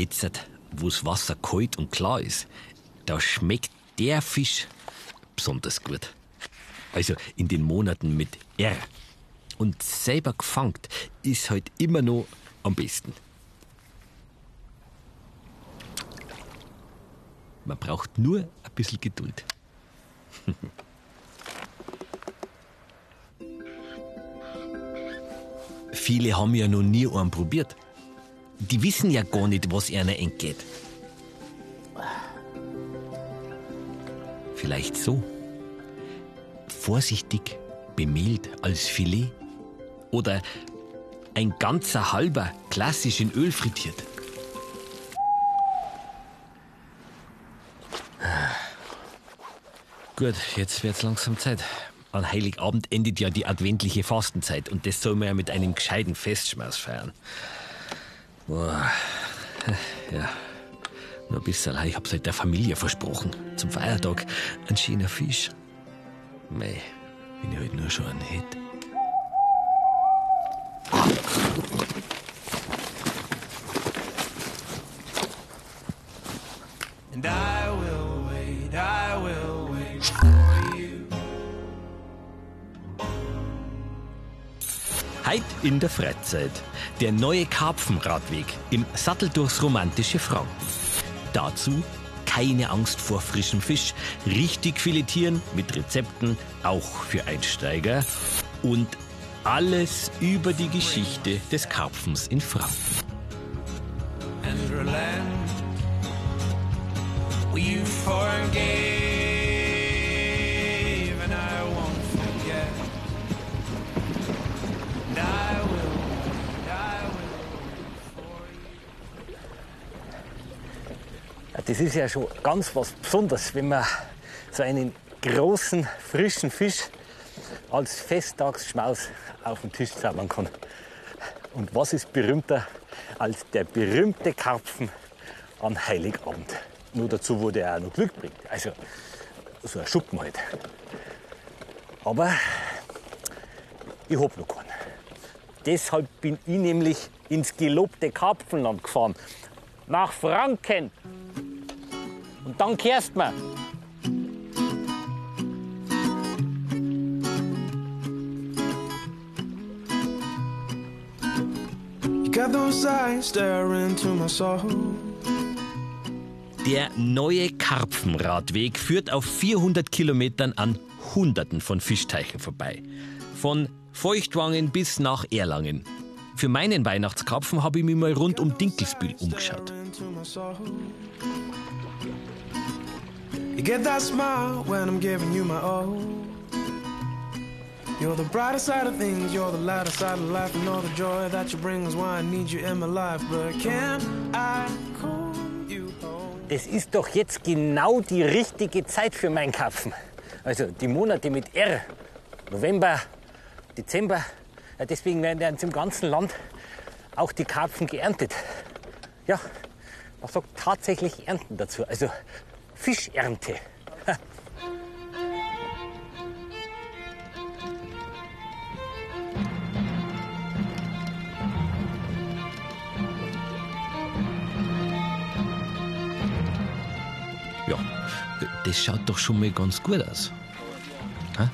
jetzt, wo das Wasser kalt und klar ist, da schmeckt der Fisch besonders gut. Also in den Monaten mit R. Und selber gefangen ist halt immer noch am besten. Man braucht nur ein bisschen Geduld. Viele haben ja noch nie einen probiert. Die wissen ja gar nicht, was einer entgeht. Vielleicht so. Vorsichtig bemehlt als Filet. Oder ein ganzer halber klassisch in Öl frittiert. Gut, jetzt wird's langsam Zeit. An Heiligabend endet ja die adventliche Fastenzeit und das soll man ja mit einem gescheiten Festschmaus feiern. Boah. Ja. Nur ein bisschen. Ich hab's halt der Familie versprochen. Zum Feiertag ein schöner Fisch. Mei, bin ich halt nur schon ein Hit. In der Freizeit. Der neue Karpfenradweg im Sattel durchs romantische Franken. Dazu keine Angst vor frischem Fisch, richtig filetieren mit Rezepten, auch für Einsteiger. Und alles über die Geschichte des Karpfens in Franken. and relent. Das ist ja schon ganz was Besonderes, wenn man so einen großen, frischen Fisch als Festtagsschmaus auf den Tisch zaubern kann. Und was ist berühmter als der berühmte Karpfen an Heiligabend? Nur dazu, wo der auch noch Glück bringt. Also so ein Schuppen halt. Aber ich hab noch keinen. Deshalb bin ich nämlich ins gelobte Karpfenland gefahren. Nach Franken. Und dann kehrst man. You got those eyes staring into my soul. Der neue Karpfenradweg führt auf 400 Kilometern an Hunderten von Fischteichen vorbei. Von Feuchtwangen bis nach Erlangen. Für meinen Weihnachtskarpfen habe ich mich mal rund um Dinkelsbühl umgeschaut. You get that smile when I'm giving you my all. You're the brighter side of things, you're the lighter side of life, and all the joy that you bring is why I need you in my life. But can I call you home? Das ist doch jetzt genau die richtige Zeit für meinen Karpfen. Also die Monate mit R. November, Dezember. Ja, deswegen werden ja im ganzen Land auch die Karpfen geerntet. Ja, man sagt tatsächlich Ernten dazu. Also Fischernte. Ja, das schaut doch schon mal ganz gut aus. Hä?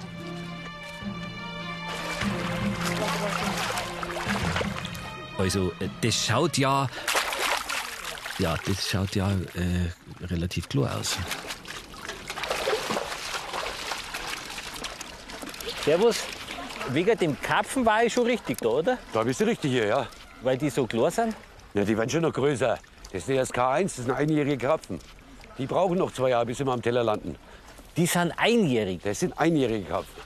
Also, äh, das schaut ja. Ja, das schaut ja äh, relativ klar aus. Servus. Wegen dem Karpfen war ich schon richtig da, oder? Da bist du richtig hier, ja. Weil die so klar sind. Ja, die werden schon noch größer. Das ist der SK1, das sind einjährige Krapfen. Die brauchen noch zwei Jahre, bis sie mal am Teller landen. Die sind einjährig. Das sind einjährige Krapfen.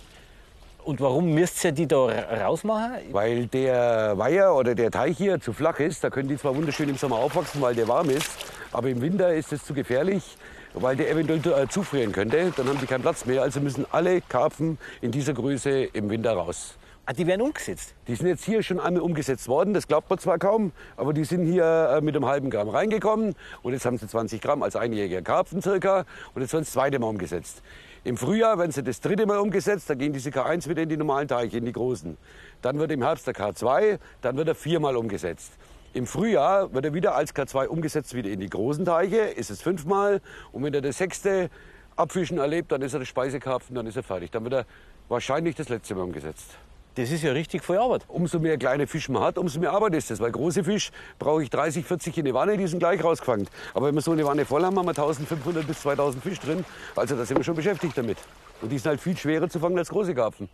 Und warum müsst ihr die da ra- rausmachen? Weil der Weiher oder der Teich hier zu flach ist. Da können die zwar wunderschön im Sommer aufwachsen, weil der warm ist. Aber im Winter ist es zu gefährlich, weil der eventuell äh, zufrieren könnte. Dann haben die keinen Platz mehr. Also müssen alle Karpfen in dieser Größe im Winter raus. Ah, die werden umgesetzt. Die sind jetzt hier schon einmal umgesetzt worden, das glaubt man zwar kaum, aber die sind hier äh, mit einem halben Gramm reingekommen und jetzt haben sie 20 Gramm als einjähriger Karpfen circa und jetzt werden sie das zweite Mal umgesetzt. Im Frühjahr werden sie das dritte Mal umgesetzt, da gehen diese K1 wieder in die normalen Teiche, in die großen. Dann wird im Herbst der K2, dann wird er viermal umgesetzt. Im Frühjahr wird er wieder als K2 umgesetzt wieder in die großen Teiche, ist es fünfmal. Und wenn er das sechste Abfischen erlebt, dann ist er der Speisekarpfen, dann ist er fertig. Dann wird er wahrscheinlich das letzte Mal umgesetzt. Das ist ja richtig viel Arbeit. Umso mehr kleine Fische man hat, umso mehr Arbeit ist das. Weil große Fisch brauche ich 30, 40 in eine Wanne, die sind gleich rausgefangen. Aber wenn wir so eine Wanne voll haben, haben wir 1500 bis 2000 Fisch drin. Also da sind wir schon beschäftigt damit. Und die sind halt viel schwerer zu fangen als große Karpfen.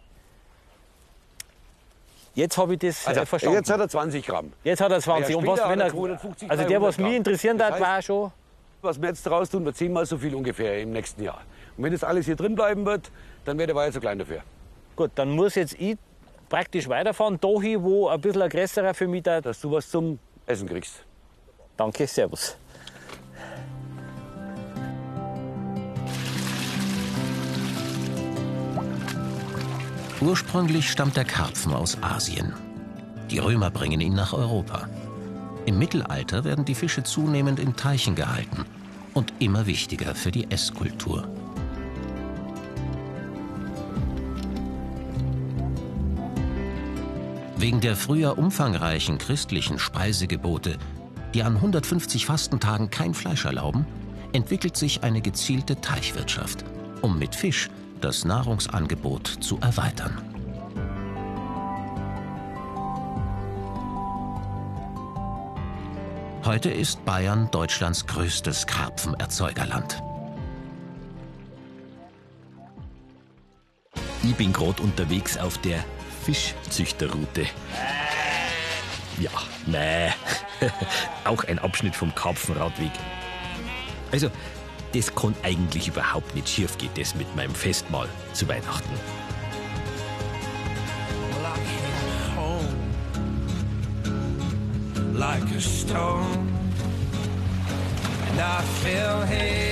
Jetzt habe ich das Also verstanden. jetzt hat er 20 Gramm. Jetzt hat er 20. Ja, Und was, wenn er, er 250, also der, was 300 mich interessieren Das hat, heißt- war schon. Was wir jetzt draus tun, wird zehnmal so viel ungefähr im nächsten Jahr. Und wenn das alles hier drin bleiben wird, dann wäre der Weiher zu klein dafür. Gut, dann muss jetzt ich praktisch weiterfahren, dahin, wo ein bisschen ein größerer für mich da. Dass du was zum Essen kriegst. Danke, Servus. Ursprünglich stammt der Karpfen aus Asien. Die Römer bringen ihn nach Europa. Im Mittelalter werden die Fische zunehmend in Teichen gehalten und immer wichtiger für die Esskultur. Wegen der früher umfangreichen christlichen Speisegebote, die an 150 Fastentagen kein Fleisch erlauben, entwickelt sich eine gezielte Teichwirtschaft, um mit Fisch das Nahrungsangebot zu erweitern. Heute ist Bayern Deutschlands größtes Karpfenerzeugerland. Ich bin gerade unterwegs auf der Fischzüchterroute. Ja, nee. Auch ein Abschnitt vom Karpfenradweg. Also, das kann eigentlich überhaupt nicht schief gehen, das mit meinem Festmahl zu Weihnachten. Like a stone, and I fell heavy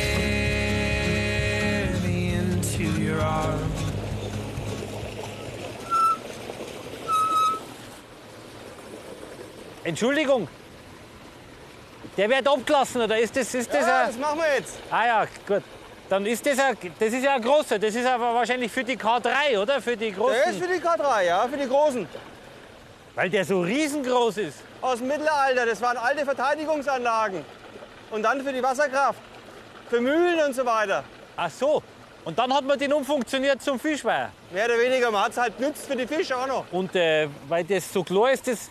Entschuldigung. Der wird abgelassen, oder ist das, ist das Ja, ein... das machen wir jetzt. Ah ja, gut. Dann ist das ein, das ist ja ein großer. Das ist aber wahrscheinlich für die K3, oder? Für die Der ist großen. für die K3, ja, für die Großen. Weil der so riesengroß ist. Aus dem Mittelalter, das waren alte Verteidigungsanlagen. Und dann für die Wasserkraft, für Mühlen und so weiter. Ach so. Und dann hat man den umfunktioniert zum Fischweiher. Mehr oder weniger, man hat es halt genützt für die Fische auch noch. Und äh, weil das so klar ist, das,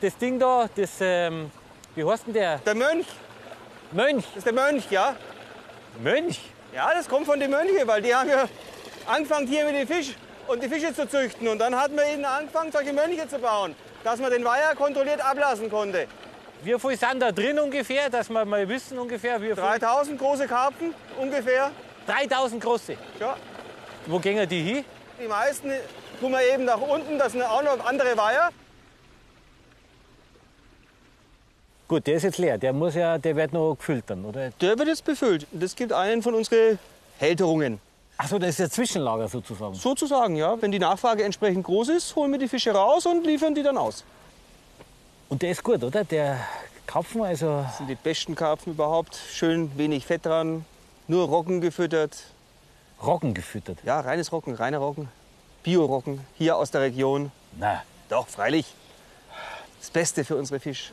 das Ding da, das, ähm, wie heißt denn der? Der Mönch, Mönch. das ist der Mönch, ja. Mönch? Ja, das kommt von den Mönchen, weil die haben ja angefangen hier mit den Fisch und die Fische zu züchten. Und dann hat man ihnen angefangen, solche Mönche zu bauen, dass man den Weiher kontrolliert ablassen konnte. Wie viel sind da drin ungefähr, dass wir mal wissen ungefähr, wie viel? 3000 große Karpfen ungefähr. 3000 große. Ja. Wo gehen die hin? Die meisten tun wir eben nach unten, das sind auch noch andere Weiher. Gut, der ist jetzt leer. Der muss ja, der wird noch gefüllt dann, oder? Der wird jetzt befüllt. Das gibt einen von unseren Hälterungen. Achso, das ist ja Zwischenlager sozusagen. Sozusagen, ja. Wenn die Nachfrage entsprechend groß ist, holen wir die Fische raus und liefern die dann aus. Und der ist gut, oder? Der Karpfen, also Das sind die besten Karpfen überhaupt. Schön wenig Fett dran, nur Roggen gefüttert. Roggen gefüttert. Ja, reines Roggen, reiner Roggen. Bio-Roggen, hier aus der Region. Na, Doch, freilich. Das Beste für unsere Fische.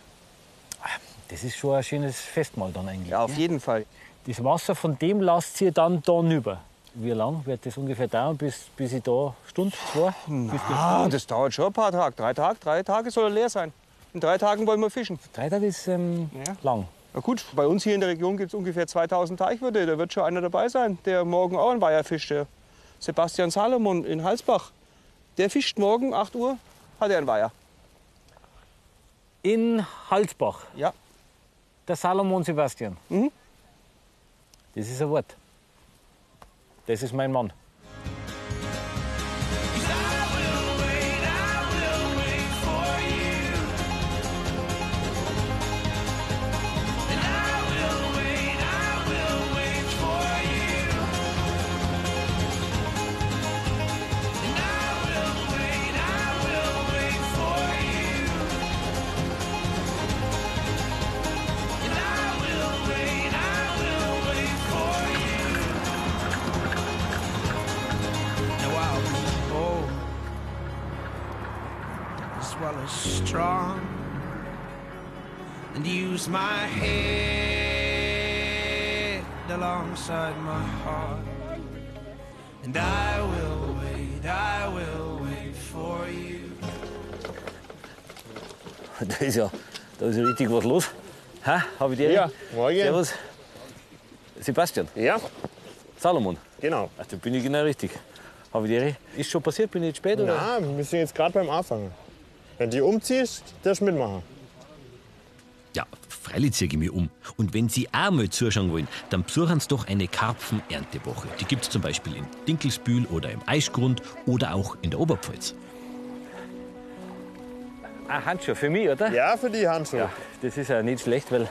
das ist schon ein schönes Festmahl dann eigentlich. Ja, auf jeden Fall. Das Wasser von dem lasst ihr dann da rüber. Wie lang wird das ungefähr dauern, bis, bis ich da Stunde, zwei? Bis Ah, das dauert schon ein paar Tage. Drei Tage, drei Tage soll er leer sein. In drei Tagen wollen wir fischen. drei Tage ist ähm, Ja. lang. Na gut, bei uns hier in der Region gibt es ungefähr 2000 Teichwirte. Da wird schon einer dabei sein, der morgen auch einen Weiher fischt. Der Sebastian Salomon in Halsbach. Der fischt morgen 8 Uhr, hat er einen Weiher. In Halsbach, Ja. der Salomon Sebastian. Mhm. Das ist ein Wort. Das ist mein Mann. Strong. and use my head alongside my heart. And I will wait, I will wait for you. Da ist ja, da ist ja richtig was los. Ha, hab ich dir? Ja, morgen. Servus. Sebastian, Ja, Salomon. genau. Ach, da bin ich genau richtig. Hab ich dir? Ist schon passiert? Bin ich jetzt spät? Oder? Ja, wir sind jetzt gerade beim Anfangen. Wenn du umziehst, darfst du mitmachen. Ja, freilich ziehe ich mich um. Und wenn Sie auch mal zuschauen wollen, dann besuchen Sie doch eine Karpfenerntewoche. Die gibt es zum Beispiel in Dinkelsbühl oder im Eichgrund oder auch in der Oberpfalz. Ein Handschuh für mich, oder? Ja, für die Handschuhe. Ja, das ist ja nicht schlecht, weil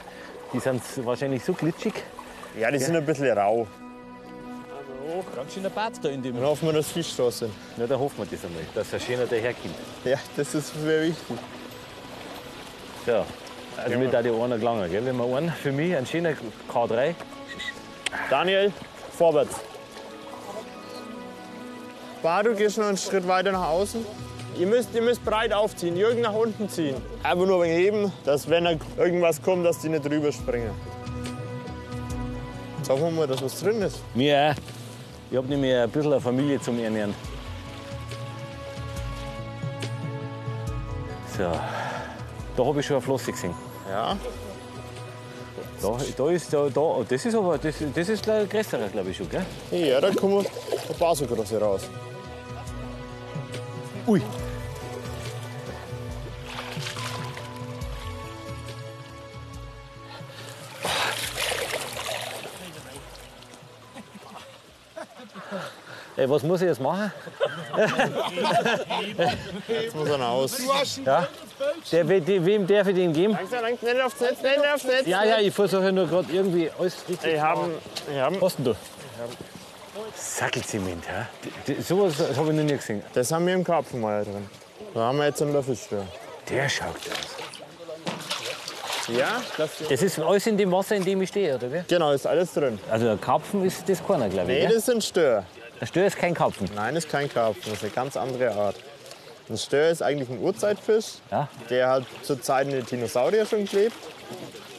die sind wahrscheinlich so glitschig. Ja, die sind ein bisschen rau. Ganz schöner Bad da in dem. Dann hoffen wir, dass Fisch da sind. Ja, da hoffen wir das einmal, dass ein schöner daherkommt. Ja, das ist sehr wichtig. So, also Ja. mir da die einer gelangen, gell? Wenn wir einen für mich, ein schöner K3. Daniel, vorwärts. Bar, du gehst noch einen Schritt weiter nach außen. Ihr müsst, ihr müsst breit aufziehen, Jürgen nach unten ziehen. Einfach nur wegen heben, dass wenn da irgendwas kommt, dass die nicht drüber springen. Sagen wir mal, dass was drin ist. Auch. Ich habe nämlich ein bisschen eine Familie zum Ernähren. So, da habe ich schon eine Flosse gesehen. Ja, Da, da ist, da, da, das ist aber, das, das ist der größere, glaube ich schon, gell? ja da kommen ein paar so große raus. Ui. Ey, was muss ich jetzt machen? Jetzt muss er raus. Ja? Der, we- die- wem darf ich den geben? Langsam, langsam, nicht aufs Netz, nicht aufs Netz. Ja, ja, ich versuche nur gerade irgendwie alles richtig Wir haben, wir haben, Was denn du? Sackelzement, ja? D- Sowas habe ich noch nie gesehen. das haben wir im Karpfenmeier drin. Da haben wir jetzt einen Löffelstör. Der schaut aus. Ja, das, Das ist alles in dem Wasser, in dem ich stehe, oder wie? genau, ist alles drin. Also der Karpfen ist das keiner, glaube ich. Nee, gell? das sind Stör. Der Stör ist kein Karpfen. Nein, das ist kein Karpfen, das ist eine ganz andere Art. Ein Stör ist eigentlich ein Urzeitfisch. Ja? Der hat zur Zeit in den Dinosaurier schon gelebt.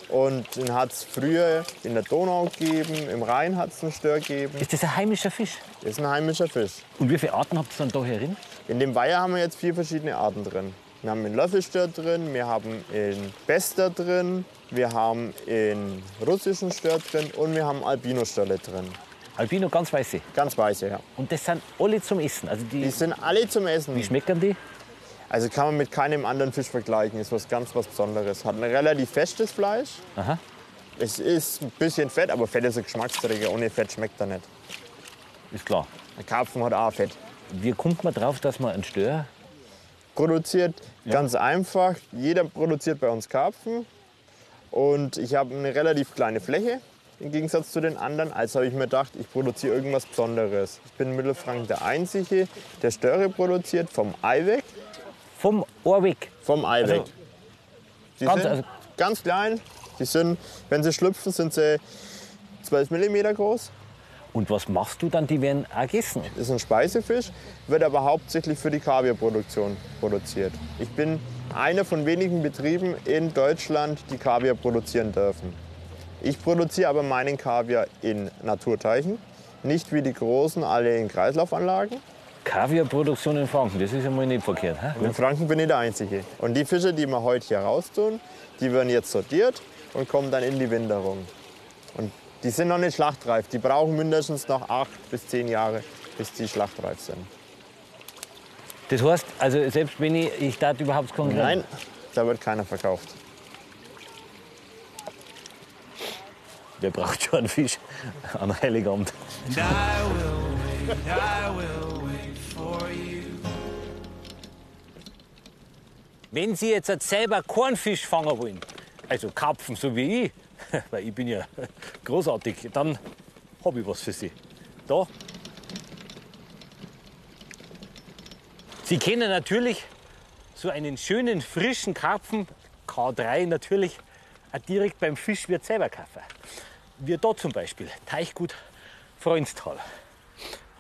Und den hat es früher in der Donau gegeben, im Rhein hat es einen Stör gegeben. Ist das ein heimischer Fisch? Das ist ein heimischer Fisch. Und wie viele Arten habt ihr dann da herin? In dem Weiher haben wir jetzt vier verschiedene Arten drin. Wir haben einen Löffelstör drin, wir haben einen Bester drin, wir haben einen russischen Stör drin und wir haben Albino-Störle drin. Albino ganz weiße. Ganz weiße, ja. Und das sind alle zum Essen. Also die, Die sind alle zum Essen. wie schmecken die? Also kann man mit keinem anderen Fisch vergleichen. Ist was ganz was Besonderes. Hat ein relativ festes Fleisch. Aha. Es ist ein bisschen Fett, aber Fett ist ein Geschmacksträger. Ohne Fett schmeckt er nicht. Ist klar. Ein Karpfen hat auch Fett. Wie kommt man drauf, dass man einen Stör Produziert ganz einfach. Jeder produziert bei uns Karpfen. Und ich habe eine relativ kleine Fläche im Gegensatz zu den anderen. Also habe ich mir gedacht, ich produziere irgendwas Besonderes. Ich bin in Mittelfranken der Einzige, der Störe produziert vom Ei weg. vom Ohr weg? Vom Ei Also, weg. Die ganz- sind also- ganz klein. Die sind, wenn sie schlüpfen, sind sie 12 mm groß. Und was machst du dann? Die werden gegessen. Das ist ein Speisefisch, wird aber hauptsächlich für die Kaviarproduktion produziert. Ich bin einer von wenigen Betrieben in Deutschland, die Kaviar produzieren dürfen. Ich produziere aber meinen Kaviar in Naturteichen, nicht wie die großen alle in Kreislaufanlagen. Kaviarproduktion in Franken, das ist ja mal nicht verkehrt. Hä? In Franken bin ich der Einzige. Und die Fische, die wir heute hier raustun, die werden jetzt sortiert und kommen dann in die Winterung. Und die sind noch nicht schlachtreif. Die brauchen mindestens noch acht bis zehn Jahre, bis die schlachtreif sind. Das heißt, also selbst wenn ich, ich da überhaupt keinen Nein, da wird keiner verkauft. Wer braucht schon einen Fisch an Heiligabend? Wenn Sie jetzt selber keinen Fisch fangen wollen, also Karpfen so wie ich, weil ich bin ja großartig, dann habe ich was für Sie. Da. Sie können natürlich so einen schönen frischen Karpfen K3 natürlich direkt beim Fischwirt selber kaufen. Wir da zum Beispiel, Teichgut Freundstal.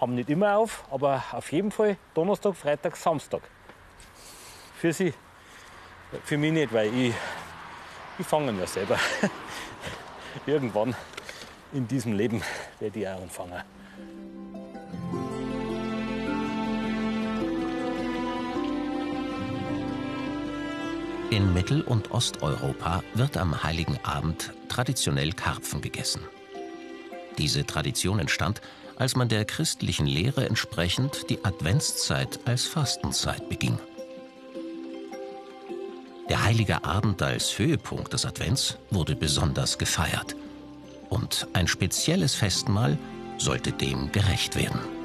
Haben nicht immer auf, aber auf jeden Fall Donnerstag, Freitag, Samstag. Für Sie. Für mich nicht, weil ich die fangen ja selber. Irgendwann in diesem Leben werde ich auch einen In Mittel- und Osteuropa wird am Heiligen Abend traditionell Karpfen gegessen. Diese Tradition entstand, als man der christlichen Lehre entsprechend die Adventszeit als Fastenzeit beging. Der Heilige Abend als Höhepunkt des Advents wurde besonders gefeiert. Und ein spezielles Festmahl sollte dem gerecht werden.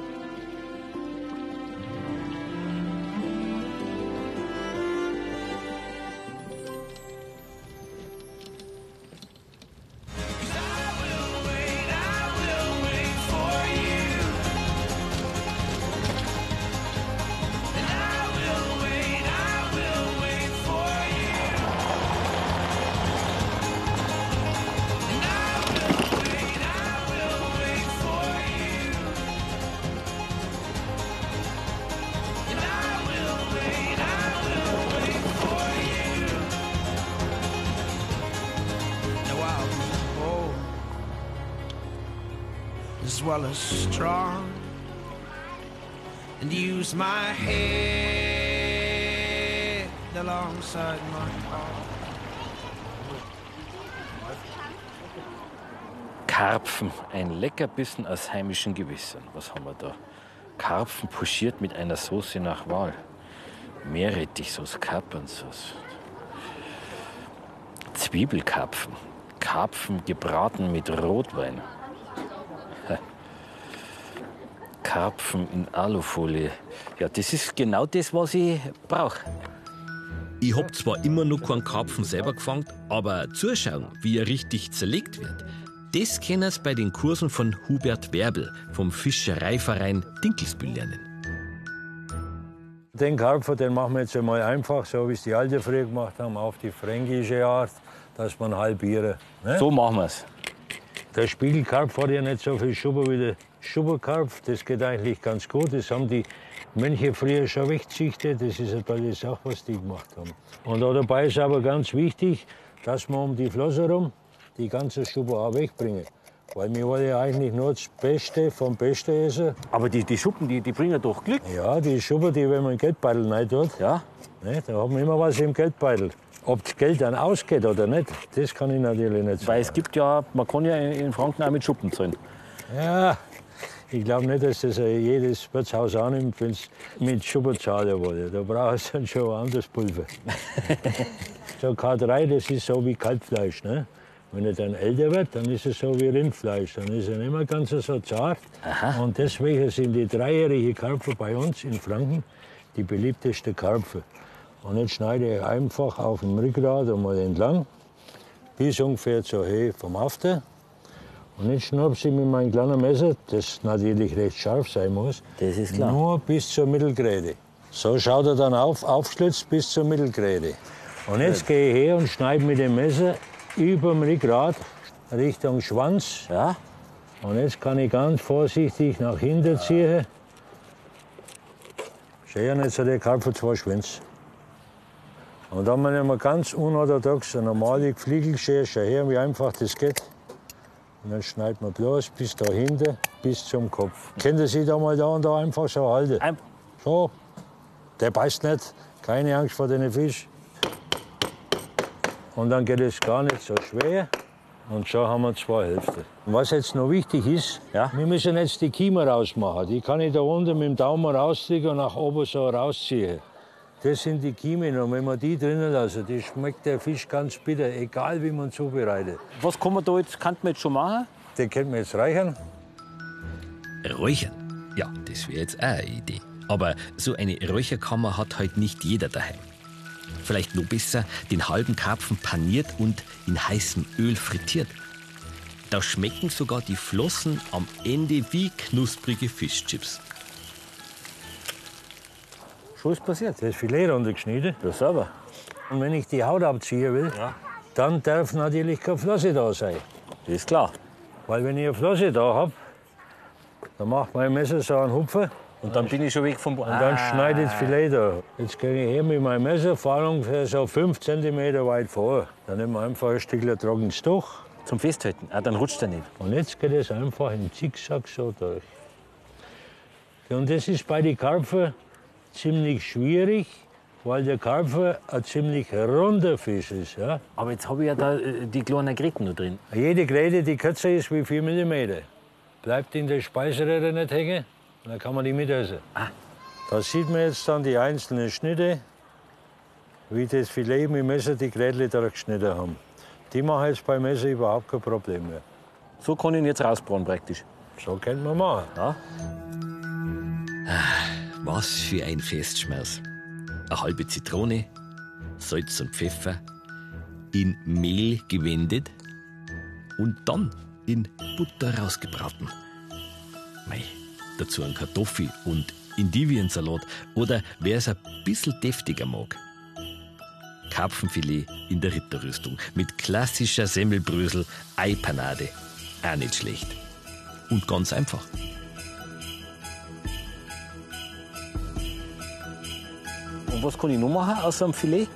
Well as strong and use my head alongside my heart. Karpfen, ein Leckerbissen aus heimischen Gewässern. Was haben wir da? Karpfen pochiert mit einer Soße nach Wahl. Meerrettichsauce, Kapernsauce. Zwiebelkarpfen. Karpfen gebraten mit Rotwein. Ha. Karpfen in Alufolie. Ja, das ist genau das, was ich brauche. Ich hab zwar immer noch keinen Karpfen selber gefangen, aber zuschauen, wie er richtig zerlegt wird, das können Sie bei den Kursen von Hubert Werbel vom Fischereiverein Dinkelsbühl lernen. Den Karpfen, den machen wir jetzt einmal einfach, so wie es die Alte früher gemacht haben, auf die fränkische Art, dass man halbieren. Ne? So machen wir es. Der Spiegelkarpf hat ja nicht so viel Schubber wie der Schubberkarpf. Das geht eigentlich ganz gut. Das haben die Mönche früher schon weggezüchtet. Das ist eine tolle Sache, was die gemacht haben. Und da dabei ist aber ganz wichtig, dass man um die Flosse herum die ganze Schubber auch wegbringen. Weil wir wollen ja eigentlich nur das Beste vom Besten essen. Aber die, die Schuppen, die, die bringen doch Glück. Ja, die Schubber, die wenn man Geldbeutel rein tut, Ja? ne, da haben wir immer was im Geldbeutel. Ob das Geld dann ausgeht oder nicht, das kann ich natürlich nicht sagen. Weil es gibt ja, man kann ja in Franken auch mit Schuppen zahlen. Ja, ich glaube nicht, dass das jedes Wirtshaus annimmt, wenn es mit Schubber zahlen will. Da braucht es dann schon ein anderes Pulver. so K3, das ist so wie Kalbfleisch. Ne? Wenn er dann älter wird, dann ist es so wie Rindfleisch. Dann ist er nicht mehr ganz so zart. Und deswegen sind die dreijährigen Karpfen bei uns in Franken die beliebteste Karpfen. Und jetzt schneide ich einfach auf dem Rückgrat einmal entlang, bis ungefähr zur Höhe vom After. Und jetzt schnappe ich mit meinem kleinen Messer, das natürlich recht scharf sein muss, Das ist klar. nur bis zur Mittelgräte. So schaut er dann auf, aufschlitzt bis zur Mittelgräte. Und jetzt gehe ich her und schneide mit dem Messer über dem Rückgrat Richtung Schwanz. Ja? Und jetzt kann ich ganz vorsichtig nach hinten ziehen. Schön, jetzt hat der Karpfen zwei Schwänze. Und dann nehmen wir ganz unorthodox eine normale Gefliegelschere, schau her, wie einfach das geht. Und dann schneidet man bloß bis da hinten, bis zum Kopf. Können Sie sich da mal da und da einfach so halten? Ein- So, der beißt nicht, keine Angst vor den Fisch. Und dann geht es gar nicht so schwer. Und schon haben wir zwei Hälften. Was jetzt noch wichtig ist, Ja? wir müssen jetzt die Kiemen rausmachen. Die kann ich da unten mit dem Daumen rausziehen und nach oben so rausziehen. Das sind die Kiemen. Und wenn man die drinnen lassen, die schmeckt der Fisch ganz bitter, egal wie man zubereitet. Was kann man da jetzt, kann man jetzt schon machen? Den können wir jetzt reichern. Räuchern? Ja, das wäre jetzt auch eine Idee. Aber so eine Räucherkammer hat halt nicht jeder daheim. Vielleicht noch besser den halben Karpfen paniert und in heißem Öl frittiert. Da schmecken sogar die Flossen am Ende wie knusprige Fischchips. Ist passiert. Das Filet runtergeschnitten. Ja, selber. Und wenn ich die Haut abziehen will, dann darf natürlich keine Flosse da sein. Das ist klar. Weil wenn ich eine Flosse da habe, dann macht mein Messer so einen Hupfer Und dann bin ich schon weg vom Boden. Und dann schneide ich das Filet da. Jetzt gehe ich her mit meinem Messer, fahre ungefähr so 5 cm weit vor. Dann nehmen wir einfach ein Stück trockenes Tuch. Zum Festhalten. Ah, dann rutscht er nicht. Und jetzt geht es einfach im Zickzack so durch. Und das ist bei den Karpfen ziemlich schwierig, weil der Karpfen ein ziemlich runder Fisch ist. Ja? Aber jetzt habe ich ja da äh, die kleinen Gräten noch drin. Jede Gräte, die kürzer ist wie 4 mm, bleibt in der Speiseröhre nicht hängen. Und dann kann man die mitessen. Ah. Da sieht man jetzt dann die einzelnen Schnitte, wie das Filet mit dem Messer die Grätchen durchgeschnitten haben. Die machen jetzt beim Messer überhaupt kein Problem mehr. So kann ich ihn jetzt rausbrauen praktisch. So könnte man machen. Ja? Was für ein Festschmaus. Eine halbe Zitrone, Salz und Pfeffer, in Mehl gewendet und dann in Butter rausgebraten. Mei, dazu ein Kartoffel und Endiviensalat oder wer es ein bisschen deftiger mag. Karpfenfilet in der Ritterrüstung mit klassischer Semmelbrösel, Eipanade. Auch nicht schlecht. Und ganz einfach. Was kann ich noch machen aus einem Filet?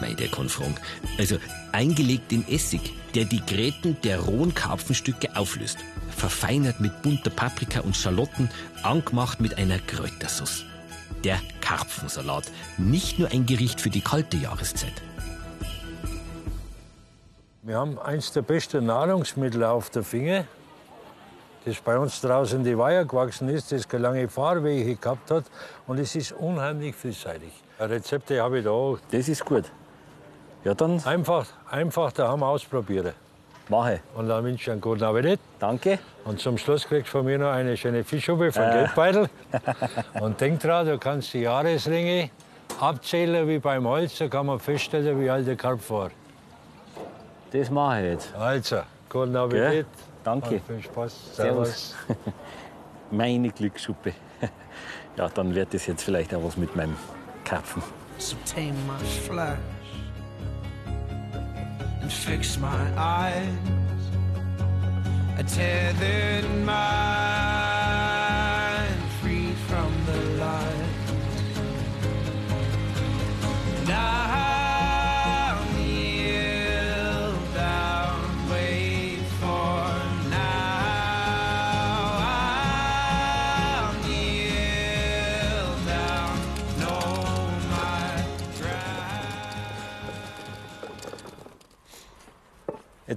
Mei, der kann fragen. Also eingelegt in Essig, der die Gräten der rohen Karpfenstücke auflöst. Verfeinert mit bunter Paprika und Schalotten, angemacht mit einer Kräutersauce. Der Karpfensalat. Nicht nur ein Gericht für die kalte Jahreszeit. Wir haben eins der besten Nahrungsmittel auf der Finger, das bei uns draußen die Weiher gewachsen ist, das lange Fahrwege gehabt hat und es ist unheimlich vielseitig. Rezepte habe ich da. Das ist gut. Ja, dann Einfach, einfach daheim ausprobieren. mache. Und dann wünsche ich einen guten Appetit. Danke. Und zum Schluss kriegst du von mir noch eine schöne Fischhuppe von Geldbeutel. Und denk dran, du kannst die Jahresringe abzählen wie beim Holz, da kann man feststellen, wie alt der Karpf war. Das mache ich jetzt. Also, guten Gell? Danke. Und viel Spaß. Servus. Meine Glücksschuppe. Ja, dann wird das jetzt vielleicht auch was mit meinem Karpfen. So tame my flesh and fix my eyes. A tethered mind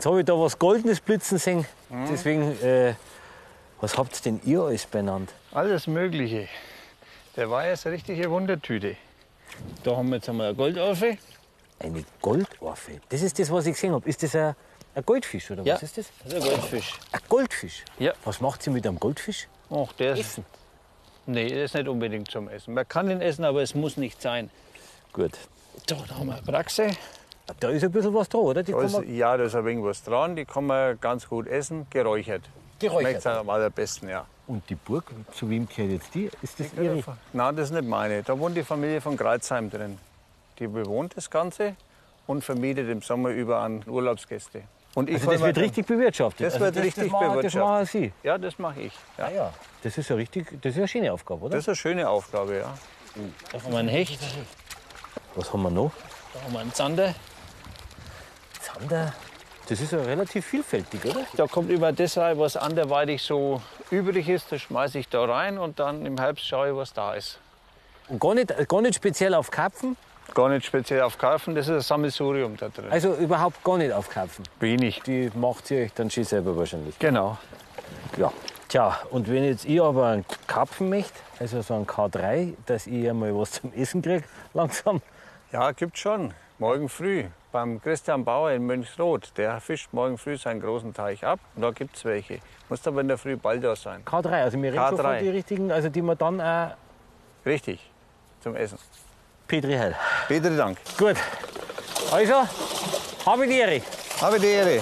Jetzt habe ich da was Goldenes blitzen sehen. Deswegen, äh, was habt denn ihr alles benannt? Alles Mögliche. Der war jetzt eine richtige Wundertüte. Da haben wir jetzt einmal eine Goldorfe. Eine Goldorfe. Das ist das, was ich gesehen habe. Ist das ein, ein Goldfisch oder Ja. was ist das? Das ist ein Goldfisch. Ein Goldfisch? Ja. Was macht sie mit einem Goldfisch? Ach, der ist, Essen. nee, der ist nicht unbedingt zum Essen. Man kann ihn essen, aber es muss nicht sein. Gut. So, da haben wir eine Braxe. Da ist ein bisschen was dran, oder? Die Da ist, ja, da ist ein wenig was dran. Die kann man ganz gut essen, geräuchert. geräuchert. Schmeckt am allerbesten, ja. Und die Burg, zu wem gehört jetzt die? Ist das ihre? Nein, das ist nicht meine. Da wohnt die Familie von Kreuzheim drin. Die bewohnt das Ganze und vermietet im Sommer über an Urlaubsgäste. Und ich Also das wird richtig bewirtschaftet. Das also wird das, richtig das machen, Das bewirtschaftet. machen Sie. Ja, das mache ich. Ja. Ah ja, das ist ja richtig, das ist eine schöne Aufgabe, oder? Das ist eine schöne Aufgabe, ja. Da haben wir einen Hecht, Was haben wir noch? da haben wir einen Zander. Zander. Das ist ja relativ vielfältig, oder? Da kommt über das rein, was anderweitig so übrig ist. Das schmeiße ich da rein und dann im Herbst schaue ich, was da ist. Und gar nicht, gar nicht speziell auf Karpfen, Gar nicht speziell auf Karpfen, das ist ein Sammelsurium da drin. also überhaupt gar nicht auf Karpfen. Wenig. Die macht ihr euch dann schon selber wahrscheinlich. Genau. Ja. Tja, und wenn jetzt ich aber einen Karpfen möchte, also so einen K3, dass ich einmal was zum Essen kriege, langsam. Ja, gibt schon. Morgen früh beim Christian Bauer in Mönchsroth. Der fischt morgen früh seinen großen Teich ab. Und da gibt es welche. Muss aber in der Früh bald da sein. K3, also wir reden schon K3. von die richtigen, also die man dann auch Richtig. Zum Essen. Petri hält. Bitte Dank. Gut. Also, habe die Ehre. Habe die Ehre.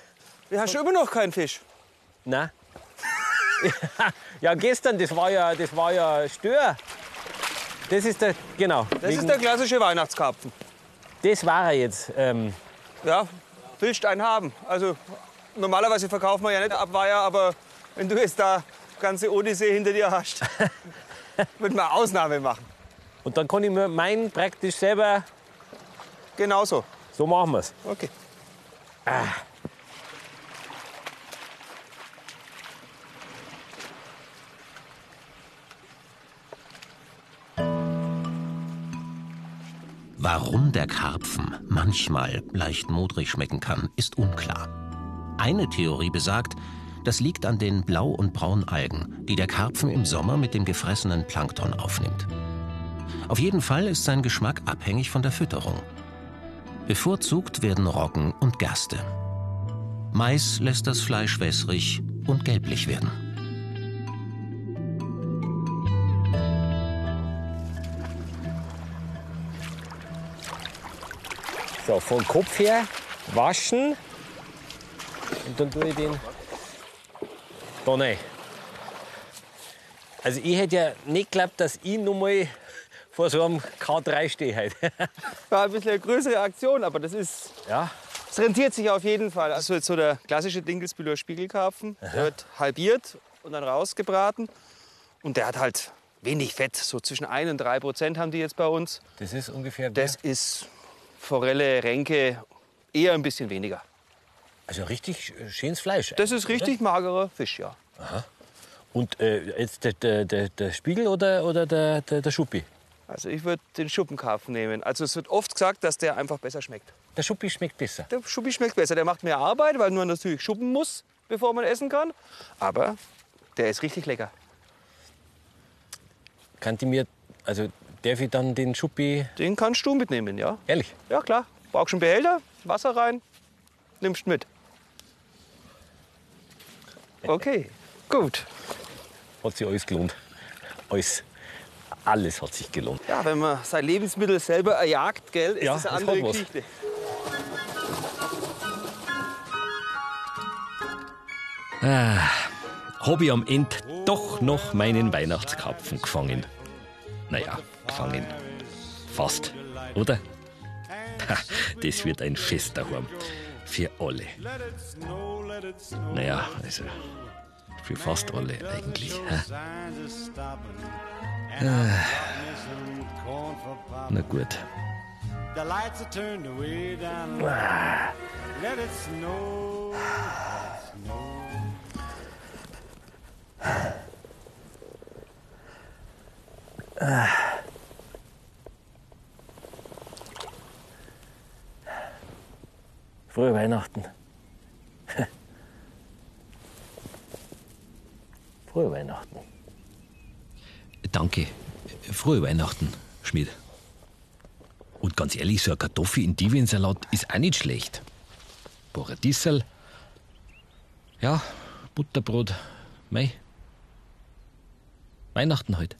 Du hast immer noch keinen Fisch. Nein. ja, gestern, das war ja, das war ja Stör. Das ist der, genau. Das ist der klassische Weihnachtskarpfen. das war er jetzt. Ähm, Ja, willst einen haben. Also normalerweise verkaufen wir ja nicht Abweiher, aber wenn du jetzt da ganze Odyssee hinter dir hast, wird man Ausnahme machen. und dann kann ich mir meinen praktisch selber, Genauso. so machen wir's. Okay. Warum der Karpfen manchmal leicht modrig schmecken kann, ist unklar. Eine Theorie besagt, das liegt an den Blau- und Braunalgen, die der Karpfen im Sommer mit dem gefressenen Plankton aufnimmt. Auf jeden Fall ist sein Geschmack abhängig von der Fütterung. Bevorzugt werden Roggen und Gerste. Mais lässt das Fleisch wässrig und gelblich werden. So, vom Kopf her waschen. Und dann tue ich den da rein. Also ich hätte ja nicht geglaubt, dass ich noch mal vor so einem K3 stehe heute. War ein bisschen eine größere Aktion, aber das ist. ja, Es rentiert sich auf jeden Fall. Also jetzt so der klassische Dinkelsbühler Spiegelkarpfen. Der wird halbiert und dann rausgebraten. Und der hat halt wenig Fett. So zwischen 1 und 3 Prozent haben die jetzt bei uns. das ist ungefähr... Das ist Forelle, Renke eher ein bisschen weniger. also richtig schönes Fleisch. Das ist richtig magerer Fisch, ja. Und äh, jetzt der, der, der, der Spiegel oder, oder der, der, der Schuppi? Also ich würde den Schuppenkarpfen nehmen. Also es wird oft gesagt, dass der einfach besser schmeckt. Der Schuppi schmeckt besser. Der Schuppi schmeckt besser. Der macht mehr Arbeit, weil man natürlich schuppen muss, bevor man essen kann. Aber der ist richtig lecker. Kann die mir, also darf ich dann den Schuppi, Den kannst du mitnehmen, ja? ehrlich? Ja, klar. Brauchst einen Behälter, Wasser rein, nimmst mit. Okay, gut. Hat sich alles gelohnt. Alles. Alles hat sich gelohnt. Ja, wenn man sein Lebensmittel selber erjagt, gell, ist Ja, das eine das andere was. Geschichte. Habe ich am Ende doch noch meinen Weihnachtskarpfen gefangen. Naja, gefangen. Fast, oder? Das wird ein Fest daheim. Für alle. Naja, also für fast alle eigentlich. Ah. Na gut. The Frohe Weihnachten. Frohe Weihnachten. Danke. Frohe Weihnachten, Schmidt. Und ganz ehrlich, so ein Kartoffel in Diviensalat ist auch nicht schlecht. Paradiesel. Ja, Butterbrot. Mei. Weihnachten halt.